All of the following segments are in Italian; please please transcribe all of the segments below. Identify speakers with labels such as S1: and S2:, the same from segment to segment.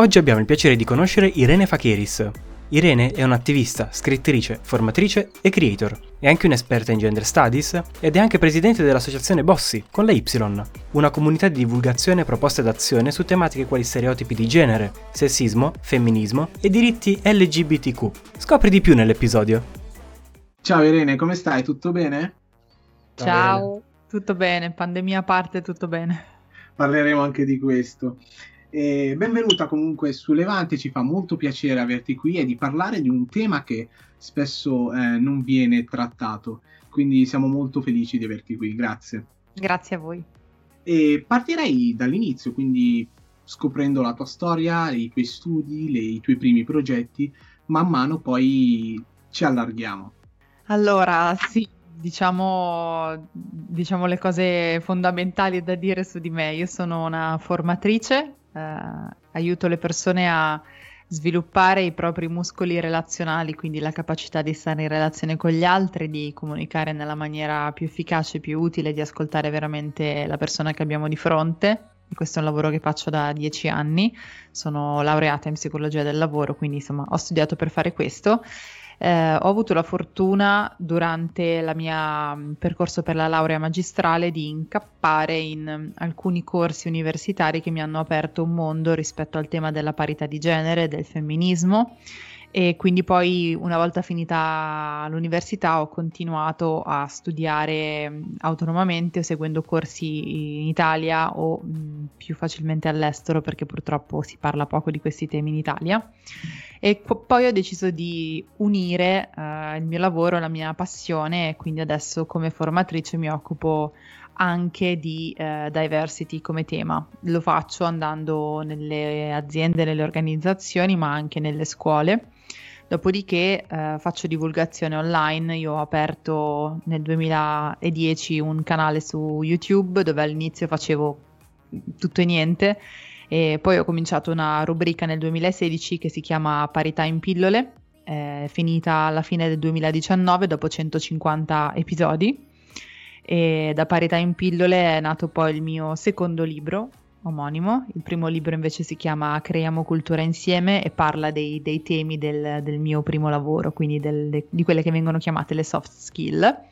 S1: Oggi abbiamo il piacere di conoscere Irene Facheris. Irene è un'attivista, scrittrice, formatrice e creator. È anche un'esperta in gender studies ed è anche presidente dell'associazione Bossi, con la Y, una comunità di divulgazione proposta d'azione su tematiche quali stereotipi di genere, sessismo, femminismo e diritti LGBTQ. Scopri di più nell'episodio.
S2: Ciao Irene, come stai? Tutto bene?
S3: Ciao, Ciao. tutto bene, pandemia a parte, tutto bene.
S2: Parleremo anche di questo. E benvenuta comunque su Levante, ci fa molto piacere averti qui e di parlare di un tema che spesso eh, non viene trattato, quindi siamo molto felici di averti qui, grazie.
S3: Grazie a voi.
S2: E partirei dall'inizio, quindi scoprendo la tua storia, i tuoi studi, le, i tuoi primi progetti, man mano poi ci allarghiamo.
S3: Allora, sì, diciamo, diciamo le cose fondamentali da dire su di me. Io sono una formatrice eh, aiuto le persone a sviluppare i propri muscoli relazionali, quindi la capacità di stare in relazione con gli altri, di comunicare nella maniera più efficace, più utile, di ascoltare veramente la persona che abbiamo di fronte. questo è un lavoro che faccio da dieci anni, sono laureata in psicologia del lavoro, quindi insomma ho studiato per fare questo eh, ho avuto la fortuna durante il mio mm, percorso per la laurea magistrale di incappare in mm, alcuni corsi universitari che mi hanno aperto un mondo rispetto al tema della parità di genere, del femminismo e quindi poi una volta finita l'università ho continuato a studiare mm, autonomamente seguendo corsi in Italia o mh, più facilmente all'estero perché purtroppo si parla poco di questi temi in Italia e poi ho deciso di unire uh, il mio lavoro la mia passione e quindi adesso come formatrice mi occupo anche di uh, diversity come tema. Lo faccio andando nelle aziende, nelle organizzazioni, ma anche nelle scuole. Dopodiché uh, faccio divulgazione online. Io ho aperto nel 2010 un canale su YouTube dove all'inizio facevo tutto e niente e poi ho cominciato una rubrica nel 2016 che si chiama Parità in pillole, è finita alla fine del 2019 dopo 150 episodi. E da Parità in pillole è nato poi il mio secondo libro omonimo. Il primo libro invece si chiama Creiamo cultura insieme e parla dei, dei temi del, del, mio primo lavoro, quindi del, di quelle che vengono chiamate le soft skill.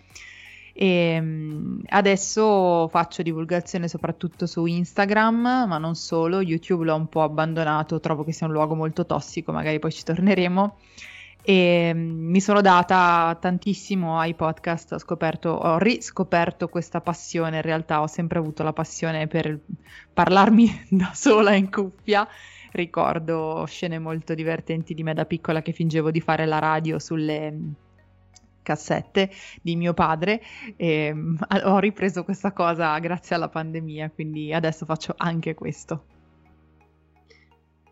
S3: E ehm, adesso faccio divulgazione soprattutto su Instagram, ma non solo, YouTube l'ho un po' abbandonato, trovo che sia un luogo molto tossico, magari poi ci torneremo. E ehm, mi sono data tantissimo ai podcast, ho scoperto, ho riscoperto questa passione, in realtà ho sempre avuto la passione per parlarmi da sola in cuffia. Ricordo scene molto divertenti di me da piccola che fingevo di fare la radio sulle cassette di mio padre e mm, ho ripreso questa cosa grazie alla pandemia, quindi adesso faccio anche questo.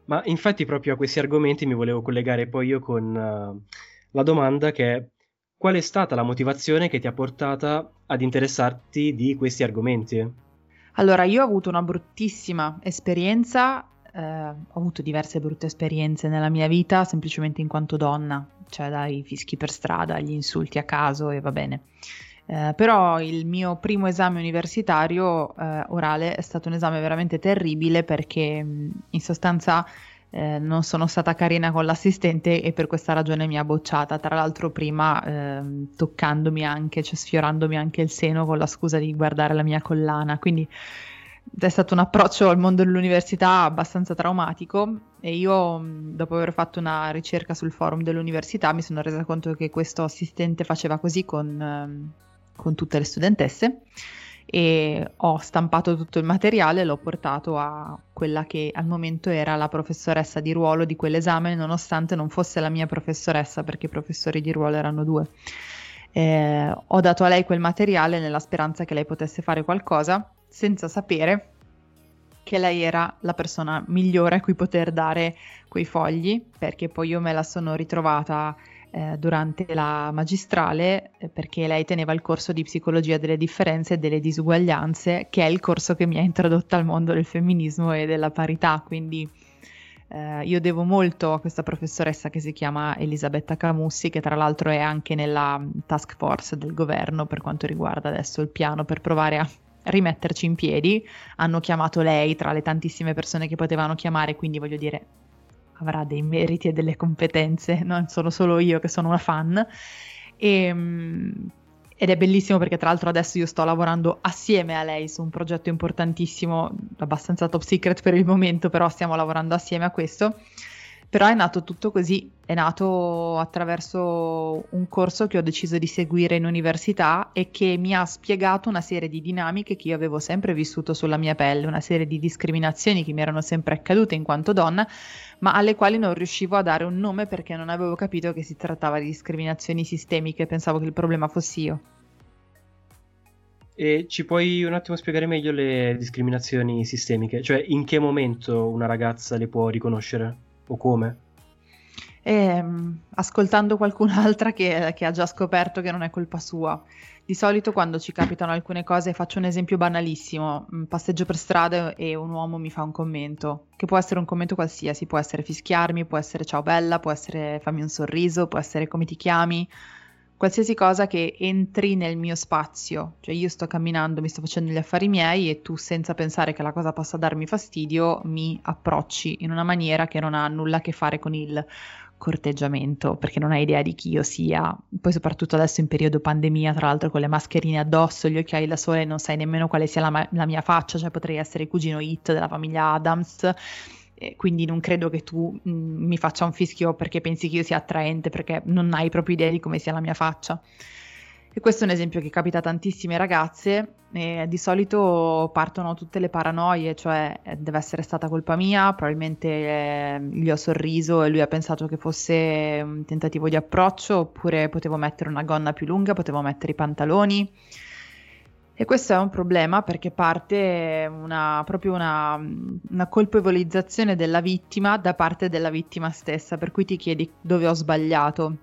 S1: Ma infatti proprio a questi argomenti mi volevo collegare poi io con uh, la domanda che è qual è stata la motivazione che ti ha portata ad interessarti di questi argomenti?
S3: Allora, io ho avuto una bruttissima esperienza eh, ho avuto diverse brutte esperienze nella mia vita semplicemente in quanto donna, cioè dai fischi per strada agli insulti a caso e va bene. Eh, però il mio primo esame universitario eh, orale è stato un esame veramente terribile perché in sostanza eh, non sono stata carina con l'assistente e per questa ragione mi ha bocciata. Tra l'altro, prima eh, toccandomi anche, cioè sfiorandomi anche il seno con la scusa di guardare la mia collana. Quindi è stato un approccio al mondo dell'università abbastanza traumatico e io dopo aver fatto una ricerca sul forum dell'università mi sono resa conto che questo assistente faceva così con, con tutte le studentesse e ho stampato tutto il materiale e l'ho portato a quella che al momento era la professoressa di ruolo di quell'esame nonostante non fosse la mia professoressa perché i professori di ruolo erano due. Eh, ho dato a lei quel materiale nella speranza che lei potesse fare qualcosa senza sapere che lei era la persona migliore a cui poter dare quei fogli, perché poi io me la sono ritrovata eh, durante la magistrale, eh, perché lei teneva il corso di psicologia delle differenze e delle disuguaglianze, che è il corso che mi ha introdotta al mondo del femminismo e della parità, quindi eh, io devo molto a questa professoressa che si chiama Elisabetta Camussi, che tra l'altro è anche nella task force del governo per quanto riguarda adesso il piano per provare a rimetterci in piedi. Hanno chiamato lei tra le tantissime persone che potevano chiamare, quindi voglio dire, avrà dei meriti e delle competenze, non sono solo io che sono una fan. E, ehm, ed è bellissimo perché tra l'altro adesso io sto lavorando assieme a lei su un progetto importantissimo, abbastanza top secret per il momento, però stiamo lavorando assieme a questo. Però è nato tutto così, è nato attraverso un corso che ho deciso di seguire in università e che mi ha spiegato una serie di dinamiche che io avevo sempre vissuto sulla mia pelle, una serie di discriminazioni che mi erano sempre accadute in quanto donna, ma alle quali non riuscivo a dare un nome perché non avevo capito che si trattava di discriminazioni sistemiche, pensavo che il problema fossi io.
S1: E ci puoi un attimo spiegare meglio le discriminazioni sistemiche? Cioè, in che momento una ragazza le può riconoscere? O come?
S3: E, um, ascoltando qualcun'altra che, che, ha già scoperto che non è colpa sua. Di solito quando ci capitano alcune cose, faccio un esempio banalissimo, mm, passeggio per strada e un uomo mi fa un commento, che può essere un commento qualsiasi, può essere fischiarmi, può essere ciao bella, può essere fammi un sorriso, può essere come ti chiami, qualsiasi cosa che entri nel mio spazio, cioè io sto camminando, mi sto facendo gli affari miei e tu senza pensare che la cosa possa darmi fastidio mi approcci in una maniera che non ha nulla a che fare con il corteggiamento perché non hai idea di chi io sia. Poi soprattutto adesso in periodo pandemia tra l'altro con le mascherine addosso gli occhiali da sole non sai nemmeno quale sia la, ma- la mia faccia. Cioè potrei essere il cugino Hit della famiglia Adams quindi non credo che tu mh, mm, mi faccia un fischio perché pensi che io sia attraente, perché non hai proprio idea di come sia la mia faccia. E questo è un esempio che capita a tantissime ragazze di solito partono tutte le paranoie, cioè eh, deve essere stata colpa mia, probabilmente eh, gli ho sorriso e lui ha pensato che fosse un tentativo di approccio, oppure potevo mettere una gonna più lunga, potevo mettere i pantaloni. E questo è un problema perché parte una, proprio una, una, colpevolizzazione della vittima da parte della vittima stessa, per cui ti chiedi dove ho sbagliato.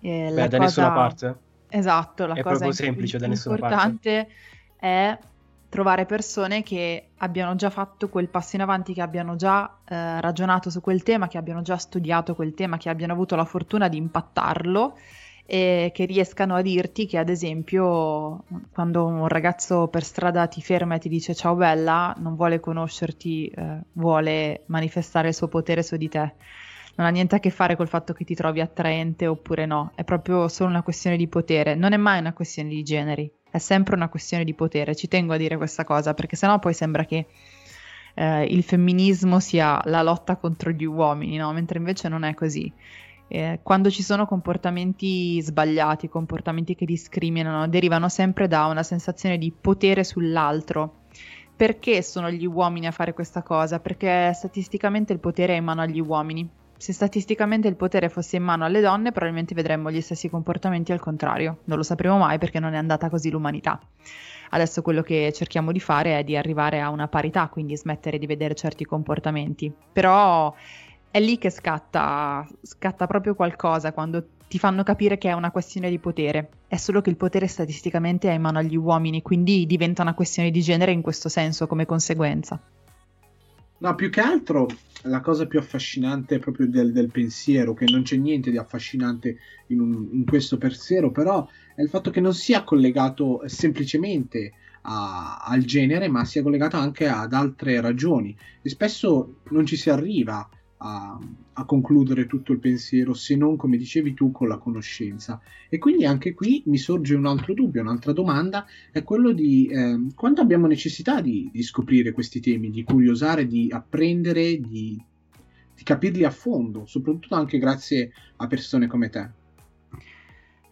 S1: E Beh, da cosa... nessuna parte.
S3: Esatto, la
S1: è
S3: cosa
S1: proprio semplice da nessuna
S3: importante è trovare persone che abbiano già fatto quel passo in avanti, che abbiano già eh, ragionato su quel tema, che abbiano già studiato quel tema, che abbiano avuto la fortuna di impattarlo e che riescano a dirti che ad esempio quando un ragazzo per strada ti ferma e ti dice ciao bella, non vuole conoscerti, eh, vuole manifestare il suo potere su di te. Non ha niente a che fare col fatto che ti trovi attraente oppure no, è proprio solo una questione di potere, non è mai una questione di generi, è sempre una questione di potere. Ci tengo a dire questa cosa perché sennò poi sembra che eh, il femminismo sia la lotta contro gli uomini, no? mentre invece non è così eh, quando ci sono comportamenti sbagliati, comportamenti che discriminano, derivano sempre da una sensazione di potere sull'altro. Perché sono gli uomini a fare questa cosa? Perché statisticamente il potere è in mano agli uomini. Se statisticamente il potere fosse in mano alle donne, probabilmente vedremmo gli stessi comportamenti al contrario. Non lo sapremo mai perché non è andata così l'umanità. Adesso quello che cerchiamo di fare è di arrivare a una parità, quindi smettere di vedere certi comportamenti. Però è lì che scatta, scatta proprio qualcosa quando ti fanno capire che è una questione di potere. È solo che il potere statisticamente è in mano agli uomini, quindi diventa una questione di genere in questo senso, come conseguenza.
S2: No, più che altro la cosa più affascinante proprio del, del pensiero, che non c'è niente di affascinante in, un, in, questo pensiero, però è il fatto che non sia collegato semplicemente a, al genere, ma sia collegato anche ad altre ragioni. E spesso non ci si arriva a, a, concludere tutto il pensiero se non, come dicevi tu, con la conoscenza. E quindi anche qui mi sorge un altro dubbio, un'altra domanda, è quello di eh, quanto abbiamo necessità di, di, scoprire questi temi, di curiosare, di apprendere, di, di capirli a fondo, soprattutto anche grazie a persone come te.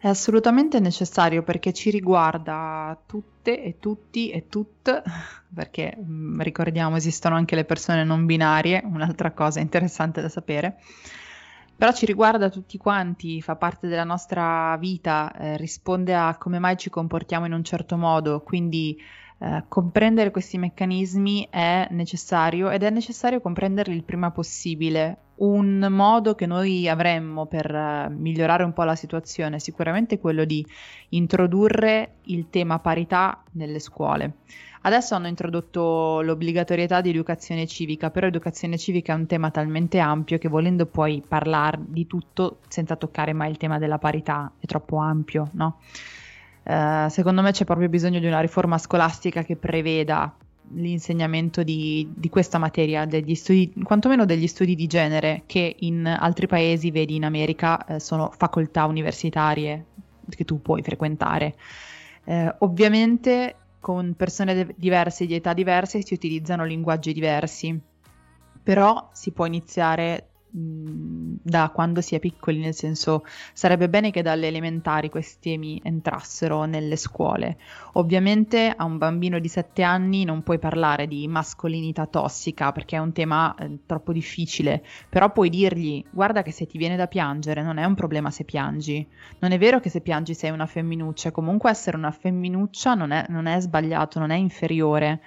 S3: È assolutamente necessario perché ci riguarda tutte e tutti e tutte, perché mm, ricordiamo esistono anche le persone non binarie, un'altra cosa interessante da sapere, però ci riguarda tutti quanti, fa parte della nostra vita, eh, risponde a come mai ci comportiamo in un certo modo, quindi eh, comprendere questi meccanismi è necessario ed è necessario comprenderli il prima possibile. Un modo che noi avremmo per uh, migliorare un po' la situazione è sicuramente quello di introdurre il tema parità nelle scuole. Adesso hanno introdotto l'obbligatorietà di educazione civica, però educazione civica è un tema talmente ampio che volendo poi parlare di tutto senza toccare mai il tema della parità è troppo ampio, no? Eh, secondo me c'è proprio bisogno di una riforma scolastica che preveda l'insegnamento di, di, questa materia, degli studi, quantomeno degli studi di genere, che in altri paesi, vedi in America, eh, sono facoltà universitarie che tu puoi frequentare. Eh, ovviamente con persone de- diverse, di età diverse, si utilizzano linguaggi diversi, però si può iniziare da quando si è piccoli, nel senso sarebbe bene che dalle elementari questi temi entrassero nelle scuole. Ovviamente a un bambino di 7 anni non puoi parlare di mascolinità tossica perché è un tema eh, troppo difficile, però puoi dirgli guarda che se ti viene da piangere non è un problema se piangi, non è vero che se piangi sei una femminuccia, comunque essere una femminuccia non è, non è sbagliato, non è inferiore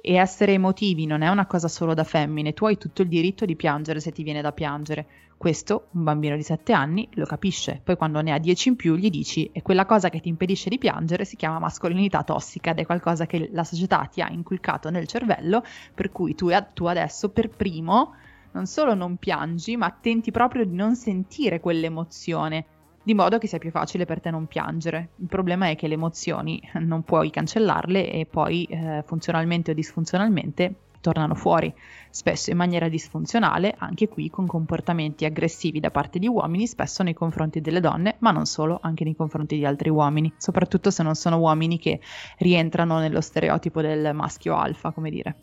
S3: e essere emotivi non è una cosa solo da femmine, tu hai tutto il diritto di piangere se ti viene da piangere. Questo un bambino di 7 anni lo capisce, poi quando ne ha 10 in più gli dici e quella cosa che ti impedisce di piangere si chiama mascolinità tossica ed è qualcosa che la società ti ha inculcato nel cervello, per cui tu, tu adesso per primo non solo non piangi, ma tenti proprio di non sentire quell'emozione di modo che sia più facile per te non piangere. Il problema è che le emozioni non puoi cancellarle e poi eh, funzionalmente o disfunzionalmente tornano fuori, spesso in maniera disfunzionale, anche qui con comportamenti aggressivi da parte di uomini, spesso nei confronti delle donne, ma non solo, anche nei confronti di altri uomini, soprattutto se non sono uomini che rientrano nello stereotipo del maschio alfa, come dire.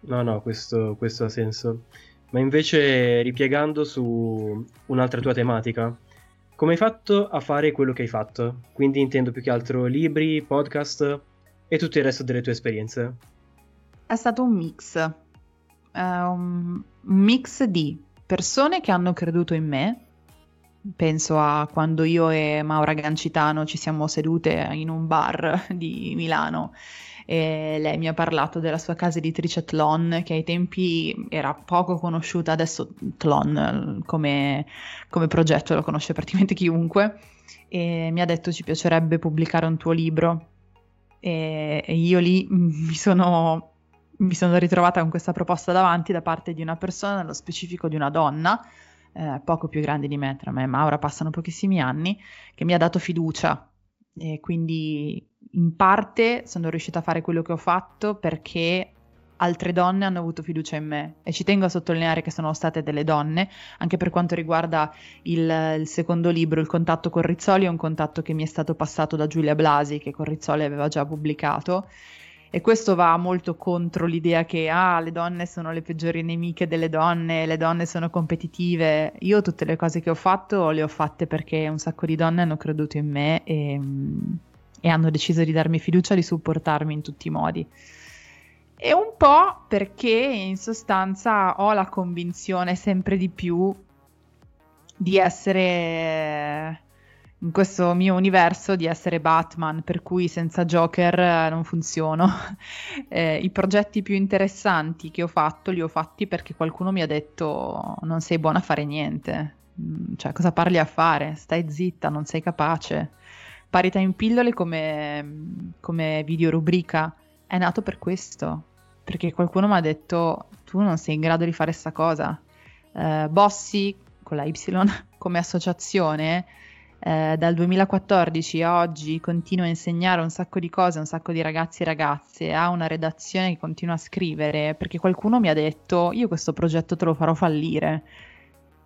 S1: No, no, questo, questo ha senso. Ma invece ripiegando su un'altra tua tematica, come hai fatto a fare quello che hai fatto? Quindi intendo più che altro libri, podcast e tutto il resto delle tue esperienze.
S3: È stato un mix. Uh, un mix di persone che hanno creduto in me. Penso a quando io e Maura Gancitano ci siamo sedute in un bar di Milano e lei mi ha parlato della sua casa editrice Tlon che ai tempi era poco conosciuta, adesso Tlon come, come progetto lo conosce praticamente chiunque e mi ha detto ci piacerebbe pubblicare un tuo libro e, e io lì mi sono, mi sono ritrovata con questa proposta davanti da parte di una persona, nello specifico di una donna, eh, poco più grande di me, tra me e Maura passano pochissimi anni, che mi ha dato fiducia. E quindi in parte sono riuscita a fare quello che ho fatto perché altre donne hanno avuto fiducia in me e ci tengo a sottolineare che sono state delle donne, anche per quanto riguarda il, il, secondo libro, Il contatto con Rizzoli, è un contatto che mi è stato passato da Giulia Blasi, che con Rizzoli aveva già pubblicato. E questo va molto contro l'idea che ah, le donne sono le peggiori nemiche delle donne, le donne sono competitive. Io tutte le cose che ho fatto le ho fatte perché un sacco di donne hanno creduto in me e, e hanno deciso di darmi fiducia, di supportarmi in tutti i modi. E un po' perché in sostanza ho la convinzione sempre di più di essere in questo mio universo di essere Batman, per cui senza Joker eh, non funziono. eh, I progetti più interessanti che ho fatto li ho fatti perché qualcuno mi ha detto non sei buona a fare niente, mm, cioè cosa parli a fare? Stai zitta, non sei capace. Parità in pillole come, come video rubrica è nato per questo, perché qualcuno mi ha detto tu non sei in grado di fare sta cosa. Uh, Bossi, con la Y, come associazione, eh, dal 2014 a oggi continua a insegnare un sacco di cose un sacco di ragazzi e ragazze, ha una redazione che continua a scrivere, perché qualcuno mi ha detto io questo progetto te lo farò fallire.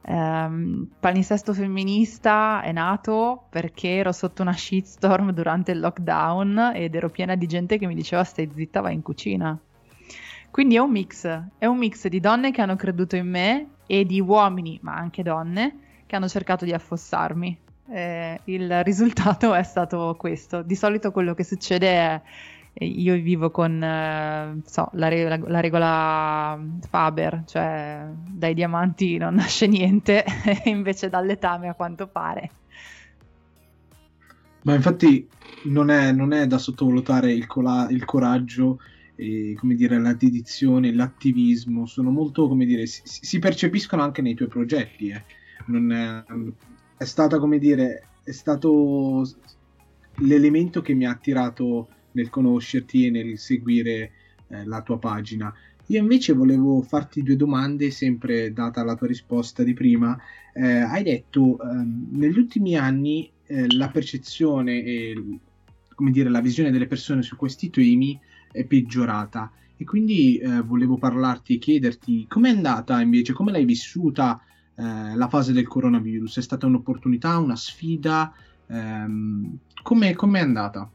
S3: Um, Palinsesto femminista è nato perché ero sotto una shitstorm durante il lockdown ed ero piena di gente che mi diceva stai zitta, vai in cucina. Quindi è un mix, è un mix di donne che hanno creduto in me e di uomini, ma anche donne, che hanno cercato di affossarmi. Eh, il risultato è stato questo. Di solito quello che succede è io vivo con eh, so, la, re- la, regola Faber, cioè dai diamanti non nasce niente, invece dall'etame a quanto pare.
S2: Ma infatti non è, non è da sottovalutare il, cola- il coraggio, e, come dire, la dedizione, l'attivismo, sono molto, come dire, si, si percepiscono anche nei tuoi progetti. Eh. È, è stata, come dire, è stato l'elemento che mi ha attirato nel conoscerti e nel seguire eh, la tua pagina. Io invece volevo farti due domande, sempre data la tua risposta di prima. Eh, hai detto eh, negli ultimi anni eh, la percezione e come dire, la visione delle persone su questi temi è peggiorata. E quindi eh, volevo parlarti e chiederti com'è andata invece, come l'hai vissuta eh, la fase del coronavirus? È stata un'opportunità, una sfida? Ehm, come è andata?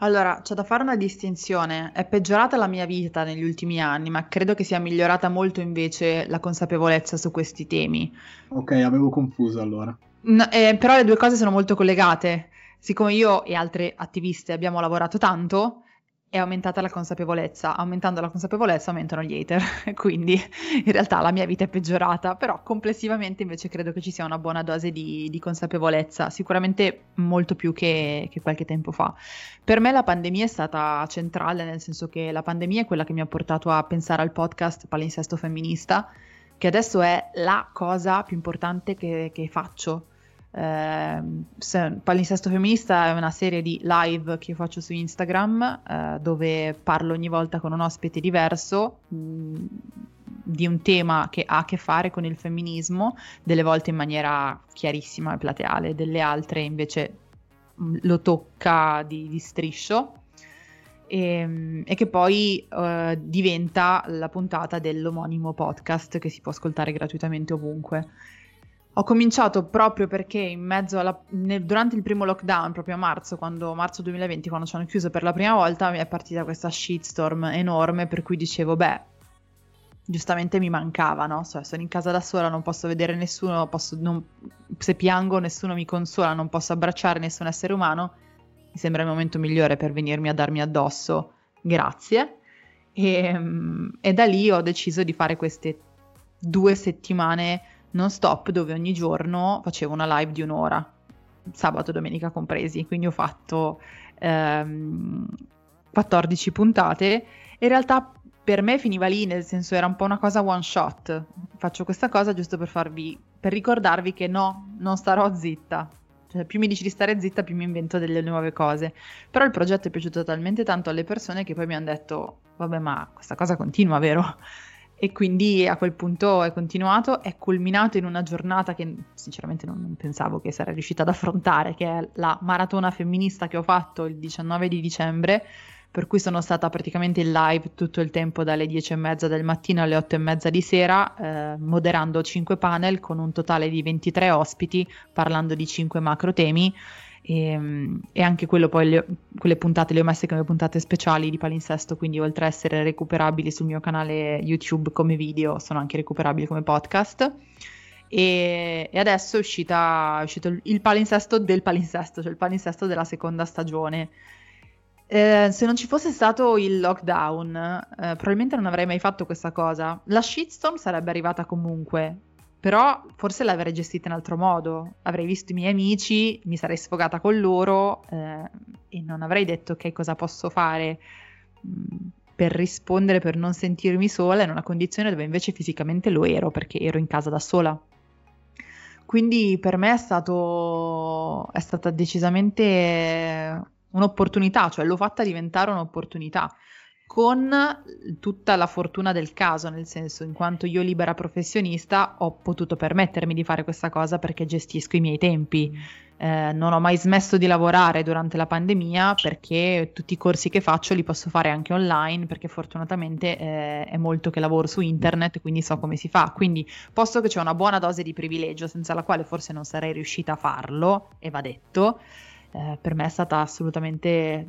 S3: Allora, c'è da fare una distinzione. È peggiorata la mia vita negli ultimi anni, ma credo che sia migliorata molto invece la consapevolezza su questi temi.
S2: Ok, avevo confuso allora.
S3: No, eh, però le due cose sono molto collegate. Siccome io e altre attiviste abbiamo lavorato tanto, è aumentata la consapevolezza. Aumentando la consapevolezza aumentano gli hater. Quindi in realtà la mia vita è peggiorata, però complessivamente invece credo che ci sia una buona dose di, di consapevolezza, sicuramente molto più che, che, qualche tempo fa. Per me la pandemia è stata centrale, nel senso che la pandemia è quella che mi ha portato a pensare al podcast Palinsesto Femminista, che adesso è la cosa più importante che, che faccio eh, Palinsesto Femminista è una serie di live che io faccio su Instagram eh, dove parlo ogni volta con un ospite diverso mh, mm, di un tema che ha a che fare con il femminismo, delle volte in maniera chiarissima e plateale, delle altre invece mh, mm, lo tocca di, di striscio. E, ehm, e, che poi uh, diventa la puntata dell'omonimo podcast che si può ascoltare gratuitamente ovunque. Ho cominciato proprio perché in mezzo alla, nel, durante il primo lockdown, proprio a marzo, quando, marzo 2020, quando ci hanno chiuso per la prima volta, mi è partita questa shitstorm enorme per cui dicevo, beh, giustamente mi mancava, no? Cioè, sono in casa da sola, non posso vedere nessuno, posso, non, se piango nessuno mi consola, non posso abbracciare nessun essere umano, mi sembra il momento migliore per venirmi a darmi addosso, grazie. E, e da lì ho deciso di fare queste due settimane non stop dove ogni giorno facevo una live di un'ora, sabato e domenica compresi, quindi ho fatto ehm, 14 puntate in realtà per me finiva lì, nel senso era un po' una cosa one shot. Faccio questa cosa giusto per farvi, per ricordarvi che no, non starò zitta. Cioè, più mi dici di stare zitta, più mi invento delle nuove cose. Però il progetto è piaciuto talmente tanto alle persone che poi mi hanno detto, vabbè, ma questa cosa continua, vero? E quindi a quel punto è continuato, è culminato in una giornata che sinceramente non, non, pensavo che sarei riuscita ad affrontare, che è la maratona femminista che ho fatto il 19 di dicembre, per cui sono stata praticamente in live tutto il tempo dalle 10 e mezza del mattino alle 8 e mezza di sera, eh, moderando 5 panel con un totale di 23 ospiti, parlando di 5 macro temi e, ehm, e, anche quello poi le, quelle puntate le ho messe come puntate speciali di palinsesto quindi oltre a essere recuperabili sul mio canale YouTube come video sono anche recuperabili come podcast e, e adesso è, uscita, è uscito il palinsesto del palinsesto cioè il palinsesto della seconda stagione eh, se non ci fosse stato il lockdown, eh, probabilmente non avrei mai fatto questa cosa. La shitstorm sarebbe arrivata comunque, però forse l'avrei gestita in altro modo. Avrei visto i miei amici, mi sarei sfogata con loro eh, e non avrei detto che cosa posso fare mm, per rispondere, per non sentirmi sola in una condizione dove invece fisicamente lo ero perché ero in casa da sola. Quindi per me è, stato, è stata decisamente un'opportunità, cioè l'ho fatta diventare un'opportunità con tutta la fortuna del caso, nel senso, in quanto io libera professionista ho potuto permettermi di fare questa cosa perché gestisco i miei tempi. Eh, non ho mai smesso di lavorare durante la pandemia perché tutti i corsi che faccio li posso fare anche online perché fortunatamente eh, è molto che lavoro su internet quindi so come si fa quindi posto che c'è una buona dose di privilegio senza la quale forse non sarei riuscita a farlo e va detto eh, per me è stata assolutamente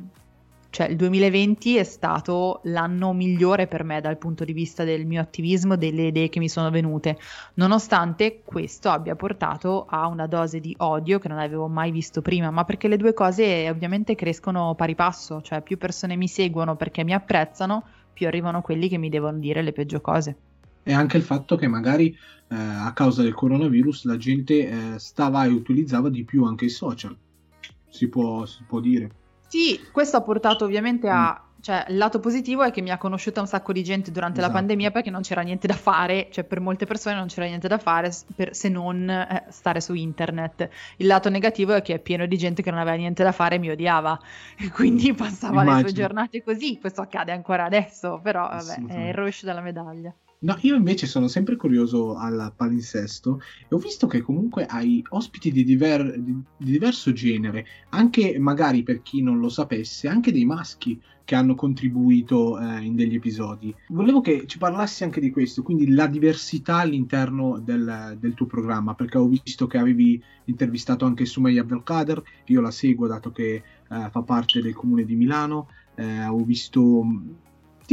S3: cioè il 2020 è stato l'anno migliore per me dal punto di vista del mio attivismo, delle idee che mi sono venute, nonostante questo abbia portato a una dose di odio che non avevo mai visto prima, ma perché le due cose ovviamente crescono pari passo, cioè più persone mi seguono perché mi apprezzano, più arrivano quelli che mi devono dire le peggio cose.
S2: E anche il fatto che magari eh, a causa del coronavirus la gente eh, stava e utilizzava di più anche i social, si può, si può dire.
S3: Sì, questo ha portato ovviamente a... Mm. Cioè, il lato positivo è che mi ha conosciuta un sacco di gente durante esatto. la pandemia perché non c'era niente da fare, cioè per molte persone non c'era niente da fare per, se non eh, stare su internet. Il lato negativo è che è pieno di gente che non aveva niente da fare e mi odiava e quindi passava Immagino. le sue giornate così. Questo accade ancora adesso, però vabbè, è il rovescio della medaglia.
S2: No, io invece sono sempre curioso al palinsesto e ho visto che comunque hai ospiti di, diver- di, di, diverso genere, anche magari per chi non lo sapesse, anche dei maschi che hanno contribuito eh, in degli episodi. Volevo che ci parlassi anche di questo, quindi la diversità all'interno del, del tuo programma, perché ho visto che avevi intervistato anche Sumaya Abdelkader, io la seguo dato che eh, fa parte del comune di Milano, eh, ho visto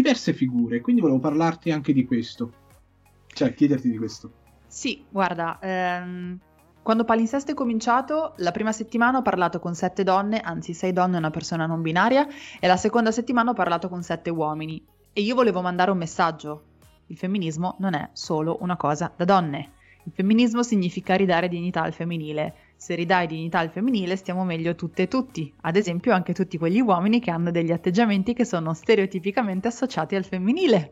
S2: diverse figure, quindi volevo parlarti anche di questo, cioè chiederti di questo.
S3: Sì, guarda, ehm, quando Palinsesto è cominciato, la prima settimana ho parlato con sette donne, anzi sei donne e una persona non binaria, e la seconda settimana ho parlato con sette uomini. E io volevo mandare un messaggio. Il femminismo non è solo una cosa da donne. Il femminismo significa ridare dignità al femminile. Se ridai dignità al femminile stiamo meglio tutte e tutti, ad esempio anche tutti quegli uomini che hanno degli atteggiamenti che sono stereotipicamente associati al femminile.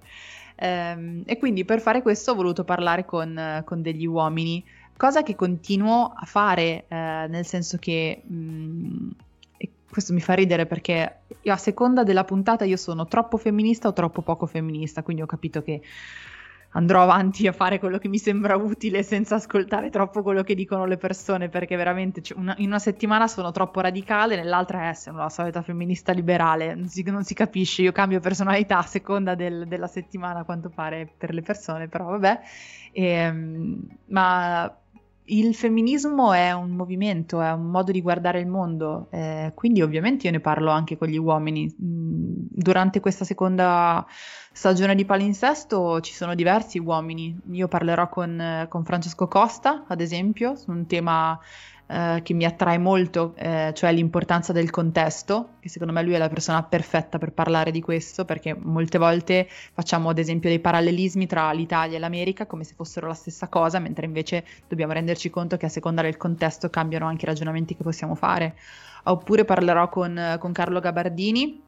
S3: Ehm, e quindi per fare questo ho voluto parlare con, con degli uomini, cosa che continuo a fare, eh, nel senso che... Mh, mm, questo mi fa ridere perché a seconda della puntata io sono troppo femminista o troppo poco femminista, quindi ho capito che andrò avanti a fare quello che mi sembra utile senza ascoltare troppo quello che dicono le persone, perché veramente una, in una settimana sono troppo radicale, nell'altra è sono la solita femminista liberale, non si, non si capisce, io cambio personalità a seconda del, della settimana a quanto pare per le persone, però vabbè. E, ehm, ma il femminismo è un movimento, è un modo di guardare il mondo, eh, quindi ovviamente io ne parlo anche con gli uomini. Mm, durante questa seconda stagione di palinsesto ci sono diversi uomini. Io parlerò con, con Francesco Costa, ad esempio, su un tema eh, che mi attrae molto, eh, cioè l'importanza del contesto, che secondo me lui è la persona perfetta per parlare di questo, perché molte volte facciamo ad esempio dei parallelismi tra l'Italia e l'America come se fossero la stessa cosa, mentre invece dobbiamo renderci conto che a seconda del contesto cambiano anche i ragionamenti che possiamo fare. Oppure parlerò con, con Carlo Gabardini,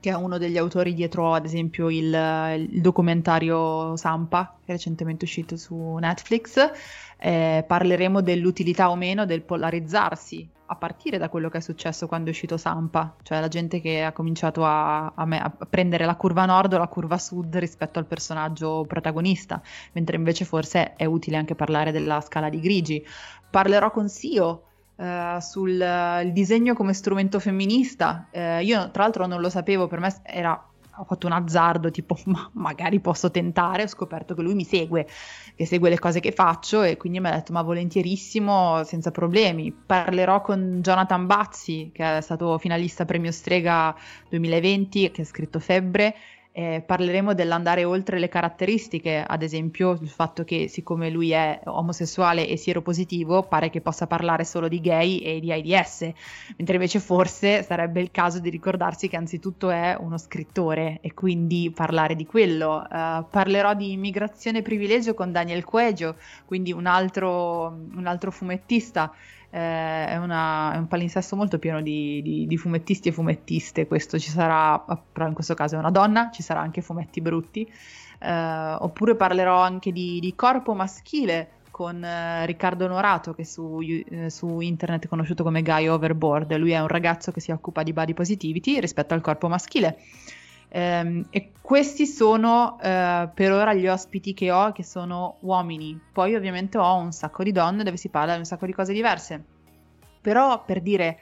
S3: che è uno degli autori dietro ad esempio il, il documentario Sampa, recentemente uscito su Netflix. Eh, parleremo dell'utilità o meno del polarizzarsi, a partire da quello che è successo quando è uscito Sampa, cioè la gente che ha cominciato a, a, me, a prendere la curva nord o la curva sud rispetto al personaggio protagonista, mentre invece forse è utile anche parlare della scala di grigi. Parlerò con Sio, Uh, sul uh, disegno come strumento femminista. Uh, io tra l'altro non lo sapevo, per me era ho fatto un azzardo tipo ma magari posso tentare, ho scoperto che lui mi segue, che segue le cose che faccio e quindi mi ha detto ma volentierissimo, senza problemi. Parlerò con Jonathan Bazzi che è stato finalista premio Strega 2020, che ha scritto Febbre eh, parleremo dell'andare oltre le caratteristiche, ad esempio il fatto che siccome lui è omosessuale e sieropositivo pare che possa parlare solo di gay e di AIDS, mentre invece forse sarebbe il caso di ricordarsi che anzitutto è uno scrittore e quindi parlare di quello. Uh, parlerò di immigrazione e privilegio con Daniel Cueggio, quindi un altro, un altro fumettista eh, è, una, è, un palinsesto molto pieno di, di, di, fumettisti e fumettiste, questo ci sarà, però in questo caso è una donna, ci sarà anche fumetti brutti, eh, oppure parlerò anche di, di corpo maschile con eh, Riccardo Norato che su, eh, su, internet è conosciuto come Guy Overboard, lui è un ragazzo che si occupa di body positivity rispetto al corpo maschile. Um, e questi sono uh, per ora gli ospiti che ho, che sono uomini. Poi ovviamente ho un sacco di donne dove si parla di un sacco di cose diverse. Però per dire,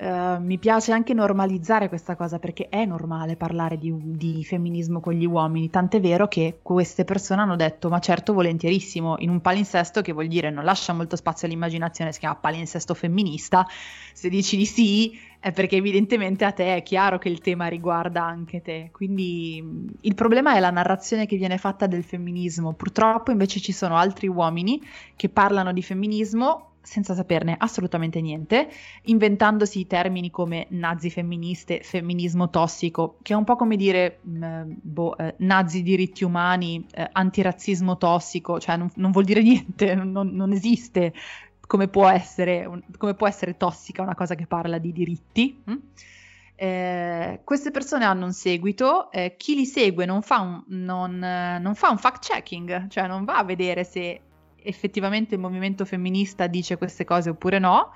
S3: uh, mi piace anche normalizzare questa cosa perché è normale parlare di, di, femminismo con gli uomini. Tant'è vero che queste persone hanno detto: Ma certo, volentierissimo, in un palinsesto che vuol dire non lascia molto spazio all'immaginazione, si chiama palinsesto femminista. Se dici di sì, è perché evidentemente a te è chiaro che il tema riguarda anche te. Quindi il problema è la narrazione che viene fatta del femminismo. Purtroppo invece ci sono altri uomini che parlano di femminismo senza saperne assolutamente niente, inventandosi termini come nazi femministe, femminismo tossico, che è un po' come dire mh, boh, eh, nazi diritti umani, eh, antirazzismo tossico, cioè non, non vuol dire niente, non, non esiste come può, essere, come può essere tossica una cosa che parla di diritti. Hm? Eh, queste persone hanno un seguito, eh, chi li segue non fa un, non, non fa un fact checking, cioè non va a vedere se effettivamente il movimento femminista dice queste cose oppure no,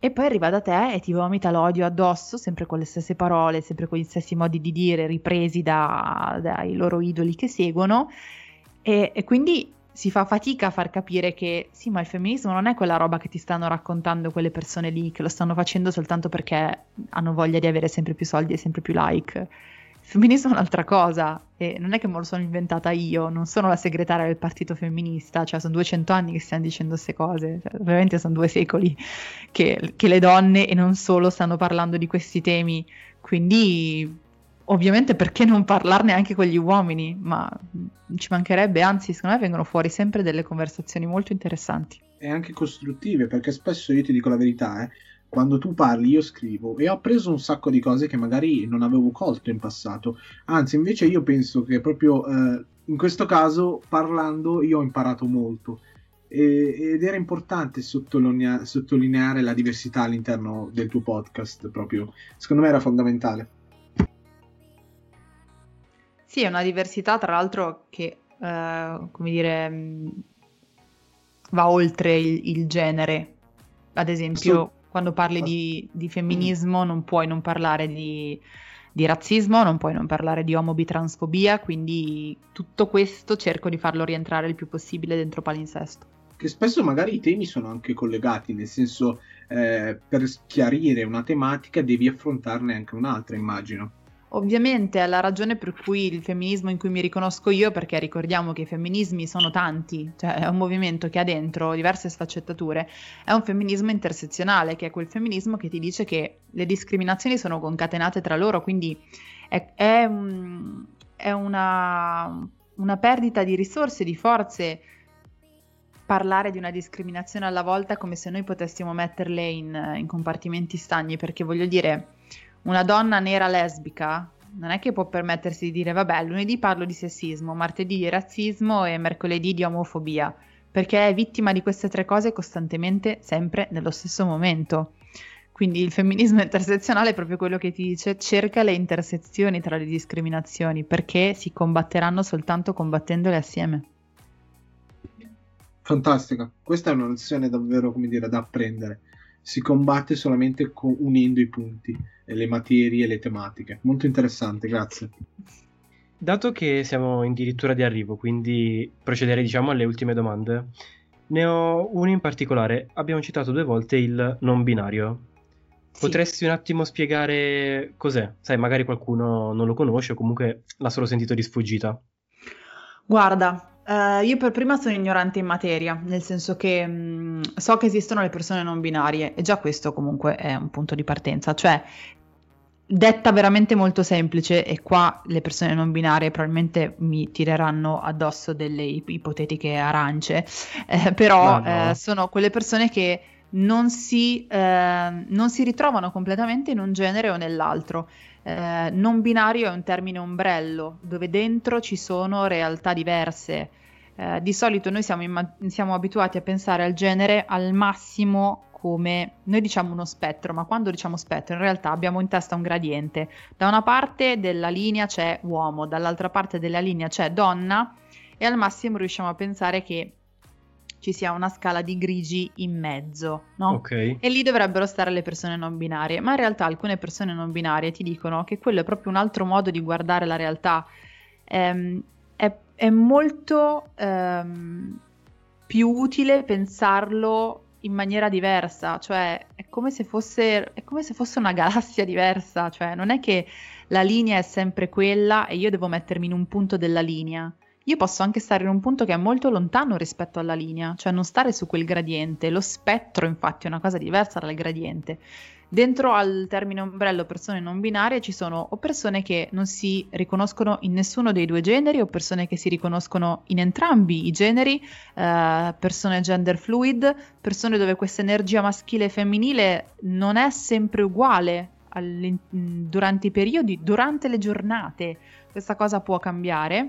S3: e poi arriva da te e ti vomita l'odio addosso, sempre con le stesse parole, sempre con gli stessi modi di dire ripresi da, dai loro idoli che seguono, E, e quindi si fa fatica a far capire che sì, ma il femminismo non è quella roba che ti stanno raccontando quelle persone lì, che lo stanno facendo soltanto perché hanno voglia di avere sempre più soldi e sempre più like. Il femminismo è un'altra cosa e non è che me lo sono inventata io, non sono la segretaria del partito femminista, cioè sono 200 anni che stiamo dicendo queste cose, cioè, veramente sono due secoli che, che le donne e non solo stanno parlando di questi temi, quindi ovviamente perché non parlarne anche con gli uomini, ma ci mancherebbe, anzi secondo me vengono fuori sempre delle conversazioni molto interessanti.
S2: E anche costruttive, perché spesso io ti dico la verità, eh, quando tu parli io scrivo e ho appreso un sacco di cose che magari non avevo colto in passato, anzi invece io penso che proprio eh, in questo caso parlando io ho imparato molto ed era importante sottolinea- sottolineare la diversità all'interno del tuo podcast proprio, secondo me era fondamentale.
S3: Sì, è una diversità tra l'altro che, eh, come dire, mm, va oltre il, il genere. Ad esempio, Assolut- quando parli di, di, femminismo non puoi non parlare di, di, razzismo, non puoi non parlare di omobitransfobia, quindi tutto questo cerco di farlo rientrare il più possibile dentro palinsesto.
S2: Che spesso magari i temi sono anche collegati, nel senso eh, per chiarire una tematica devi affrontarne anche un'altra, immagino.
S3: Ovviamente è la ragione per cui il femminismo in cui mi riconosco io, perché ricordiamo che i femminismi sono tanti, cioè è un movimento che ha dentro diverse sfaccettature, è un femminismo intersezionale, che è quel femminismo che ti dice che le discriminazioni sono concatenate tra loro, quindi è, è, è una, una perdita di risorse, di forze parlare di una discriminazione alla volta come se noi potessimo metterle in, in compartimenti stagni, perché voglio dire una donna nera lesbica non è che può permettersi di dire vabbè, lunedì parlo di sessismo, martedì di razzismo e mercoledì di omofobia, perché è vittima di queste tre cose costantemente, sempre nello stesso momento. Quindi il femminismo intersezionale è proprio quello che ti dice cerca le intersezioni tra le discriminazioni, perché si combatteranno soltanto combattendole assieme.
S2: Fantastica, questa è una lezione davvero, come dire, da apprendere si combatte solamente con, unendo i punti, le materie e le tematiche. Molto interessante, grazie.
S1: Dato che siamo addirittura di arrivo, quindi procederei diciamo alle ultime domande, ne ho una in particolare. Abbiamo citato due volte il non binario. Sì. Potresti un attimo spiegare cos'è? Sai, magari qualcuno non lo conosce o comunque l'ha solo sentito di sfuggita.
S3: Guarda, Uh, io per prima sono ignorante in materia, nel senso che mh, mm, so che esistono le persone non binarie e già questo comunque è un punto di partenza, cioè detta veramente molto semplice e qua le persone non binarie probabilmente mi tireranno addosso delle ipotetiche arance, eh, però no, no. Eh, sono quelle persone che non si, eh, non si ritrovano completamente in un genere o nell'altro. Eh, non binario è un termine ombrello, dove dentro ci sono realtà diverse. Eh, di solito noi siamo, imma- siamo, abituati a pensare al genere al massimo come noi diciamo uno spettro, ma quando diciamo spettro in realtà abbiamo in testa un gradiente. Da una parte della linea c'è uomo, dall'altra parte della linea c'è donna e al massimo riusciamo a pensare che ci sia una scala di grigi in mezzo, no?
S1: Ok.
S3: E lì dovrebbero stare le persone non binarie, ma in realtà alcune persone non binarie ti dicono che quello è proprio un altro modo di guardare la realtà. Ehm, è, è, molto ehm, più utile pensarlo in maniera diversa, cioè è come, fosse, è come se fosse una galassia diversa, cioè non è che la linea è sempre quella e io devo mettermi in un punto della linea io posso anche stare in un punto che è molto lontano rispetto alla linea, cioè non stare su quel gradiente. Lo spettro, infatti, è una cosa diversa dal gradiente. Dentro al termine ombrello persone non binarie ci sono o persone che non si riconoscono in nessuno dei due generi o persone che si riconoscono in entrambi i generi, eh, persone gender fluid, persone dove questa energia maschile e femminile non è sempre uguale durante i periodi, durante le giornate. Questa cosa può cambiare.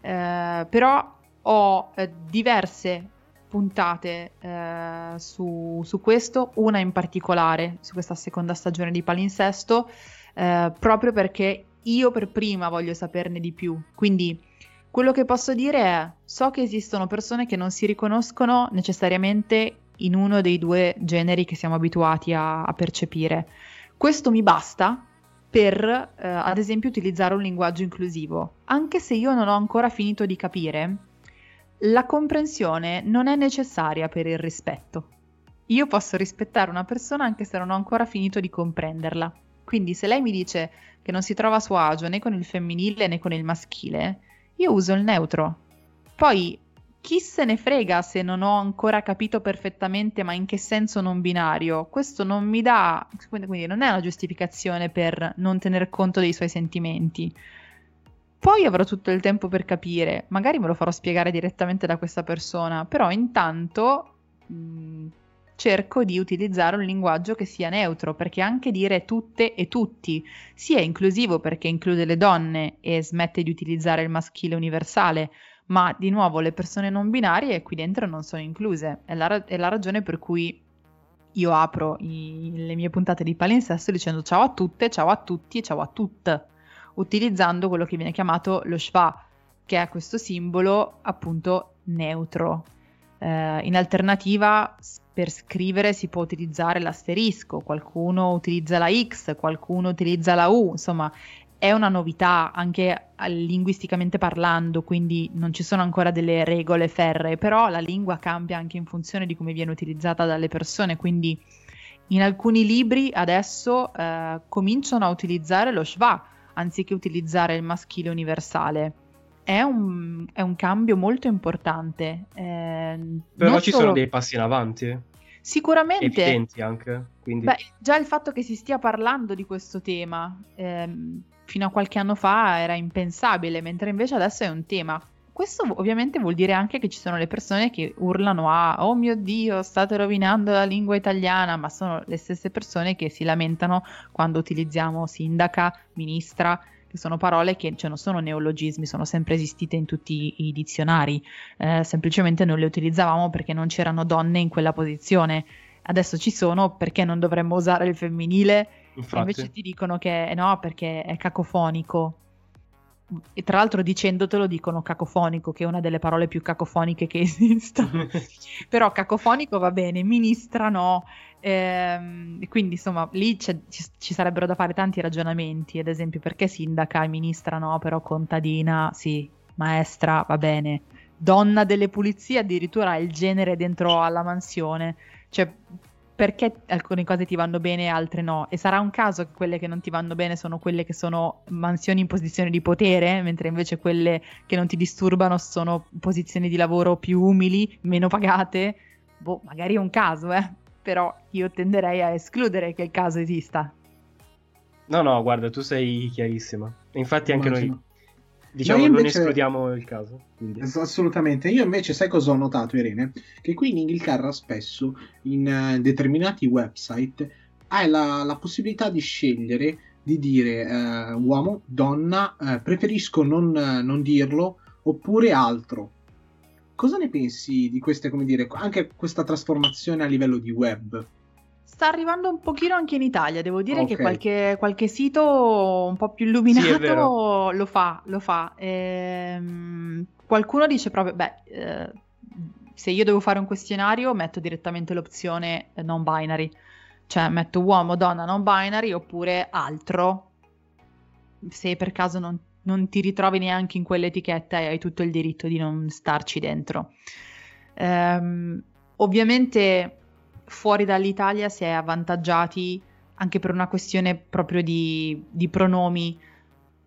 S3: Eh, però ho eh, diverse puntate eh, su, su, questo, una in particolare su questa seconda stagione di Palinsesto, eh, proprio perché io per prima voglio saperne di più. Quindi quello che posso dire è, so che esistono persone che non si riconoscono necessariamente in uno dei due generi che siamo abituati a, a percepire. Questo mi basta per, eh, ad esempio, utilizzare un linguaggio inclusivo. Anche se io non ho ancora finito di capire la comprensione non è necessaria per il rispetto. Io posso rispettare una persona anche se non ho ancora finito di comprenderla. Quindi se lei mi dice che non si trova a suo agio né con il femminile né con il maschile, io uso il neutro. Poi chi se ne frega se non ho ancora capito perfettamente ma in che senso non binario? Questo non mi dà, quindi non è una giustificazione per non tener conto dei suoi sentimenti. Poi avrò tutto il tempo per capire, magari me lo farò spiegare direttamente da questa persona, però intanto mh, cerco di utilizzare un linguaggio che sia neutro, perché anche dire tutte e tutti sia inclusivo perché include le donne e smette di utilizzare il maschile universale, ma di nuovo le persone non binarie qui dentro non sono incluse. È la, è la ragione per cui io apro i, le mie puntate di palinsesto dicendo ciao a tutte, ciao a tutti ciao a tutte utilizzando quello che viene chiamato lo schwa, che è questo simbolo appunto neutro. Eh, in alternativa, per scrivere si può utilizzare l'asterisco, qualcuno utilizza la X, qualcuno utilizza la U, insomma è una novità anche linguisticamente parlando, quindi non ci sono ancora delle regole ferree, però la lingua cambia anche in funzione di come viene utilizzata dalle persone, quindi in alcuni libri adesso eh, cominciano a utilizzare lo schwa, anziché utilizzare il maschile universale. È un, è un cambio molto importante.
S1: Eh, Però ci solo... sono dei passi in avanti. Eh.
S3: Sicuramente.
S1: Evidenti anche. Quindi...
S3: Beh, già il fatto che si stia parlando di questo tema ehm, fino a qualche anno fa era impensabile, mentre invece adesso è un tema. Questo ovviamente vuol dire anche che ci sono le persone che urlano a oh mio dio state rovinando la lingua italiana, ma sono le stesse persone che si lamentano quando utilizziamo sindaca, ministra, che sono parole che cioè, non sono neologismi, sono sempre esistite in tutti i dizionari, eh, semplicemente non le utilizzavamo perché non c'erano donne in quella posizione. Adesso ci sono perché non dovremmo usare il femminile, invece ti dicono che eh, no perché è cacofonico e tra l'altro dicendotelo dicono cacofonico, che è una delle parole più cacofoniche che esistono. Però cacofonico va bene, ministra no. Ehm, quindi insomma lì ci, ci, sarebbero da fare tanti ragionamenti, ad esempio perché sindaca e ministra no, però contadina sì, maestra va bene. Donna delle pulizie addirittura ha il genere dentro alla mansione. Cioè, perché alcune cose ti vanno bene e altre no. E sarà un caso che quelle che non ti vanno bene sono quelle che sono mansioni in posizione di potere, mentre invece quelle che non ti disturbano sono posizioni di lavoro più umili, meno pagate. Boh, magari è un caso, eh. Però io tenderei a escludere che il caso esista.
S1: No, no, guarda, tu sei chiarissima. Infatti anche Immagino. noi Diciamo, invece... non escludiamo il caso. Quindi.
S2: Assolutamente. Io invece, sai cosa ho notato, Irene? Che qui in Inghilterra spesso, in uh, determinati website, hai la, la, possibilità di scegliere di dire uh, uomo, donna, uh, preferisco non, non, dirlo, oppure altro. Cosa ne pensi di queste, come dire, anche questa trasformazione a livello di web?
S3: Sta arrivando un pochino anche in Italia, devo dire okay. che qualche, qualche, sito un po' più illuminato sì, lo fa, lo fa. Ehm, qualcuno dice proprio, beh, eh, se io devo fare un questionario metto direttamente l'opzione non binary, cioè metto uomo, donna, non binary oppure altro, se per caso non, non ti ritrovi neanche in quell'etichetta e hai tutto il diritto di non starci dentro. Ehm, ovviamente fuori dall'Italia si è avvantaggiati anche per una questione proprio di, di pronomi.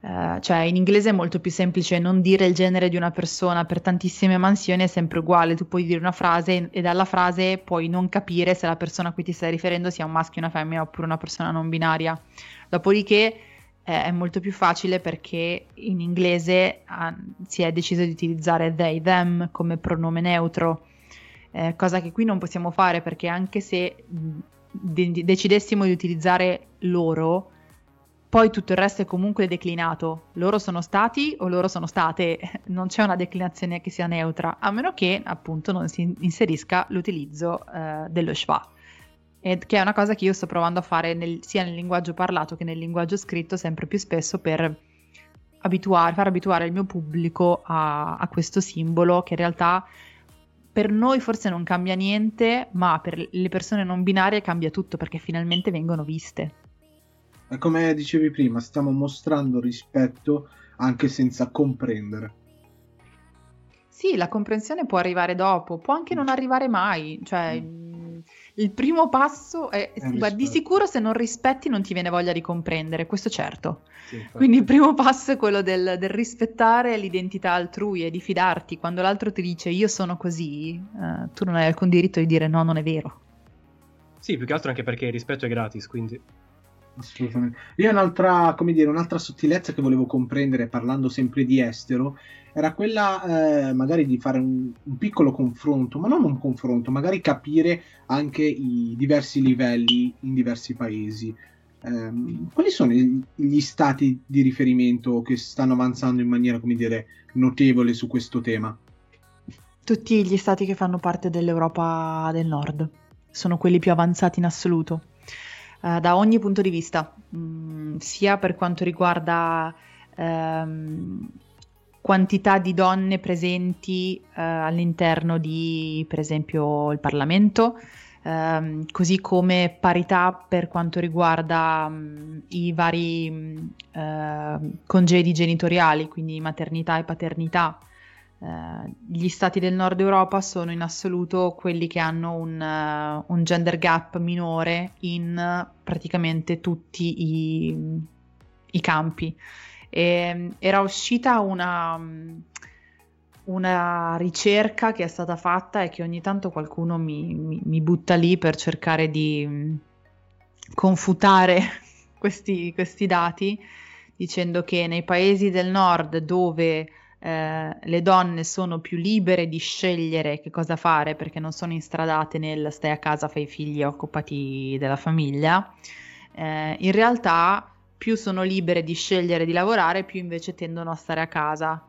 S3: Uh, cioè in inglese è molto più semplice non dire il genere di una persona per tantissime mansioni è sempre uguale, tu puoi dire una frase e dalla frase puoi non capire se la persona a cui ti stai riferendo sia un maschio, una femmina oppure una persona non binaria. Dopodiché eh, è molto più facile perché in inglese uh, si è deciso di utilizzare they, them come pronome neutro eh, cosa che qui non possiamo fare perché anche se de- decidessimo di utilizzare loro, poi tutto il resto è comunque declinato. Loro sono stati o loro sono state, non c'è una declinazione che sia neutra, a meno che appunto non si inserisca l'utilizzo eh, dello schwa. Ed che è una cosa che io sto provando a fare nel, sia nel linguaggio parlato che nel linguaggio scritto sempre più spesso per abituare, far abituare il mio pubblico a, a questo simbolo che in realtà per noi forse non cambia niente, ma per le persone non binarie cambia tutto perché finalmente vengono viste.
S2: Come dicevi prima, stiamo mostrando rispetto anche senza comprendere.
S3: Sì, la comprensione può arrivare dopo, può anche non arrivare mai, cioè mm. Il primo passo è, è di sicuro se non rispetti non ti viene voglia di comprendere, questo certo. Sì, Quindi il primo passo è quello del, del, rispettare l'identità altrui e di fidarti. Quando l'altro ti dice io sono così, eh, tu non hai alcun diritto di dire no, non è vero.
S1: Sì, più che altro anche perché il rispetto è gratis, quindi...
S2: Assolutamente. Io un'altra, come dire, un'altra sottilezza che volevo comprendere parlando sempre di estero era quella eh, magari di fare un, un, piccolo confronto, ma non un confronto, magari capire anche i diversi livelli in diversi paesi. Eh, quali sono gli stati di riferimento che stanno avanzando in maniera, come dire, notevole su questo tema?
S3: Tutti gli stati che fanno parte dell'Europa del Nord sono quelli più avanzati in assoluto uh, da ogni punto di vista, mm, sia per quanto riguarda um, quantità di donne presenti uh, all'interno di, per esempio, il Parlamento, um, così come parità per quanto riguarda um, i vari uh, congedi genitoriali, quindi maternità e paternità. Uh, gli stati del nord Europa sono in assoluto quelli che hanno un, uh, un gender gap minore in uh, praticamente tutti i, i campi. E, era uscita una, una, ricerca che è stata fatta e che ogni tanto qualcuno mi, mi, mi butta lì per cercare di um, confutare questi, questi dati dicendo che nei paesi del nord dove eh, le donne sono più libere di scegliere che cosa fare perché non sono instradate nel stai a casa, fai figli, occupati della famiglia, eh, in realtà più sono libere di scegliere di lavorare, più invece tendono a stare a casa.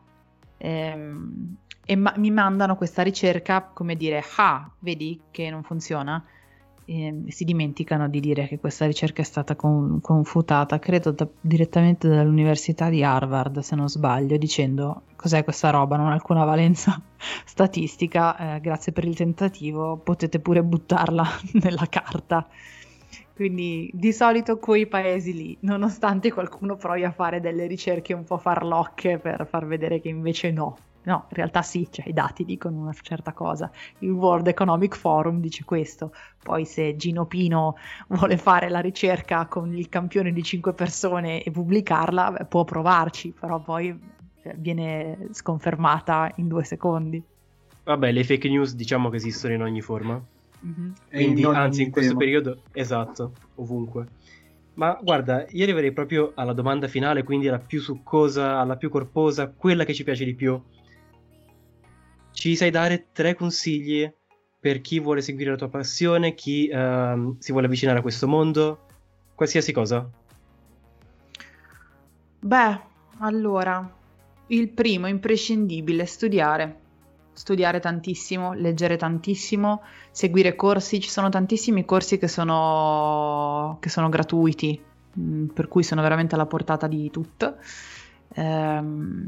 S3: Ehm, e ma- mi mandano questa ricerca come dire, ah, vedi che non funziona? E si dimenticano di dire che questa ricerca è stata con, confutata, credo da, direttamente dall'Università di Harvard, se non sbaglio, dicendo cos'è questa roba, non ha alcuna valenza statistica, eh, grazie per il tentativo, potete pure buttarla nella carta. Quindi di solito quei paesi lì, nonostante qualcuno provi a fare delle ricerche un po' farlocche per far vedere che invece no, No, in realtà sì, cioè, i dati dicono una certa cosa. Il World Economic Forum dice questo. Poi se Gino Pino vuole fare la ricerca con il campione di 5 persone e pubblicarla, beh, può provarci, però poi cioè, viene sconfermata in due secondi.
S1: Vabbè, le fake news diciamo che esistono in ogni forma. Mm-hmm. Quindi, in anzi, in questo tema. periodo, esatto, ovunque. Ma guarda, io arriverei proprio alla domanda finale, quindi alla più succosa, alla più corposa, quella che ci piace di più ci sai dare tre consigli per chi vuole seguire la tua passione, chi uh, si vuole avvicinare a questo mondo, qualsiasi cosa?
S3: Beh, allora, il primo imprescindibile, studiare. Studiare tantissimo, leggere tantissimo, seguire corsi. Ci sono tantissimi corsi che sono, che sono gratuiti, mm, per cui sono veramente alla portata di tutto. Ehm,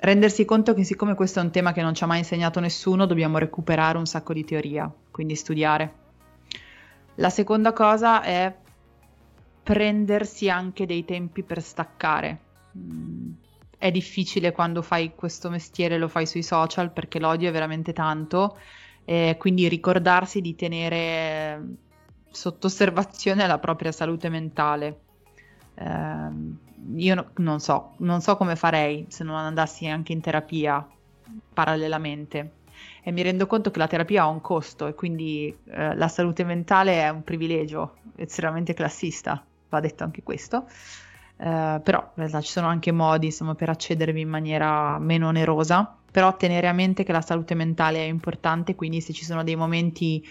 S3: rendersi conto che siccome questo è un tema che non ci ha mai insegnato nessuno, dobbiamo recuperare un sacco di teoria, quindi studiare. La seconda cosa è prendersi anche dei tempi per staccare. Mm, è difficile quando fai questo mestiere, lo fai sui social perché l'odio è veramente tanto, eh, quindi ricordarsi di tenere sotto osservazione la propria salute mentale. Eh, io no, non so, non so come farei se non andassi anche in terapia parallelamente. E mi rendo conto che la terapia ha un costo e quindi eh, la salute mentale è un privilegio estremamente classista, va detto anche questo. Uh, però in realtà ci sono anche modi insomma, per accedervi in maniera meno onerosa, però tenere a mente che la salute mentale è importante, quindi se ci sono dei momenti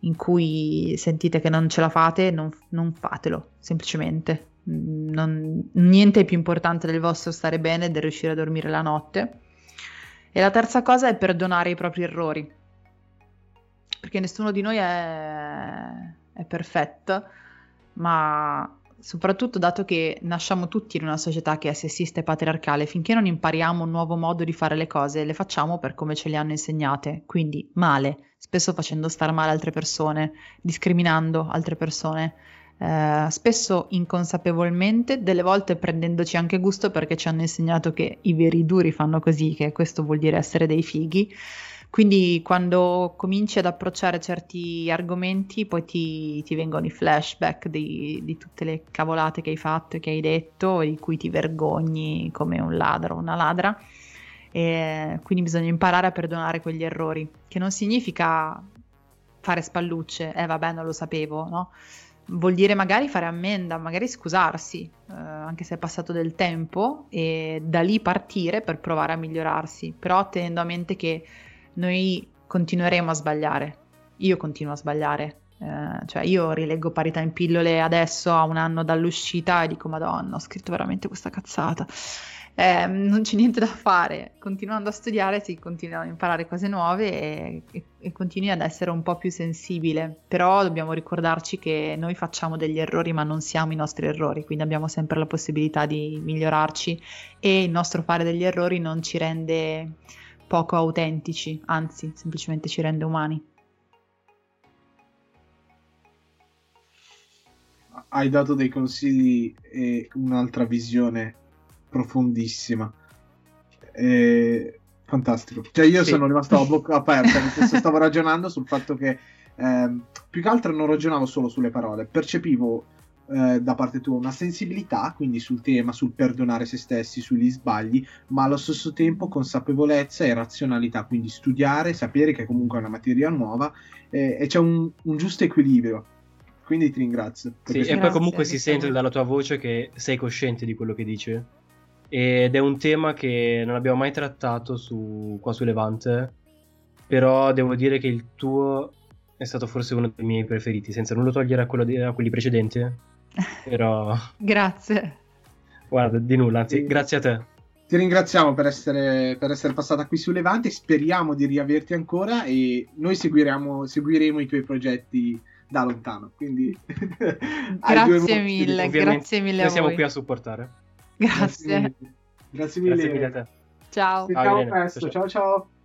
S3: in cui sentite che non ce la fate, non, non fatelo, semplicemente. Non, niente è più importante del vostro stare bene e del riuscire a dormire la notte. E la terza cosa è perdonare i propri errori, perché nessuno di noi è, è perfetto, ma soprattutto dato che nasciamo tutti in una società che è sessista e patriarcale, finché non impariamo un nuovo modo di fare le cose, le facciamo per come ce le hanno insegnate, quindi male, spesso facendo star male altre persone, discriminando altre persone eh, spesso inconsapevolmente, delle volte prendendoci anche gusto perché ci hanno insegnato che i veri duri fanno così, che questo vuol dire essere dei fighi. Quindi quando cominci ad approcciare certi argomenti, poi ti, ti vengono i flashback di, di, tutte le cavolate che hai fatto e che hai detto, di cui ti vergogni come un ladro o una ladra. E quindi bisogna imparare a perdonare quegli errori, che non significa fare spallucce, eh vabbè non lo sapevo, no? Vuol dire magari fare ammenda, magari scusarsi, eh, anche se è passato del tempo, e da lì partire per provare a migliorarsi, però tenendo a mente che noi continueremo a sbagliare. Io continuo a sbagliare. Eh, cioè io rileggo parità in pillole adesso a un anno dall'uscita e dico madonna ho scritto veramente questa cazzata eh, non c'è niente da fare continuando a studiare si continuano a imparare cose nuove e, e, e continui ad essere un po' più sensibile però dobbiamo ricordarci che noi facciamo degli errori ma non siamo i nostri errori quindi abbiamo sempre la possibilità di migliorarci e il nostro fare degli errori non ci rende poco autentici, anzi, semplicemente ci rende umani.
S2: Hai dato dei consigli e un'altra visione profondissima. E... Fantastico. Cioè, io sì. sono rimasto a bocca aperta, stavo ragionando sul fatto che eh, più che altro non ragionavo solo sulle parole, percepivo eh, da parte tua una sensibilità, quindi sul tema, sul perdonare se stessi, sugli sbagli, ma allo stesso tempo consapevolezza e razionalità, quindi studiare, sapere che comunque è una materia nuova eh, e c'è un, un, giusto equilibrio. Quindi ti ringrazio.
S1: Sì, e poi comunque si sente dalla tua voce che sei cosciente di quello che dici. Ed è un tema che non abbiamo mai trattato su, qua su Levante, però devo dire che il tuo è stato forse uno dei miei preferiti, senza nulla togliere a, di, a quelli precedenti. Però...
S3: grazie.
S1: Guarda, di nulla, anzi, sì. grazie a te.
S2: Ti ringraziamo per essere, per essere, passata qui su Levante, speriamo di riaverti ancora e noi seguiremo, seguiremo i tuoi progetti da lontano. Quindi
S3: grazie mille, grazie mille.
S1: Noi siamo qui a supportare.
S3: Grazie.
S2: Grazie mille,
S1: grazie mille. A te.
S3: Ciao.
S2: Ciao, ciao, ciao. ciao.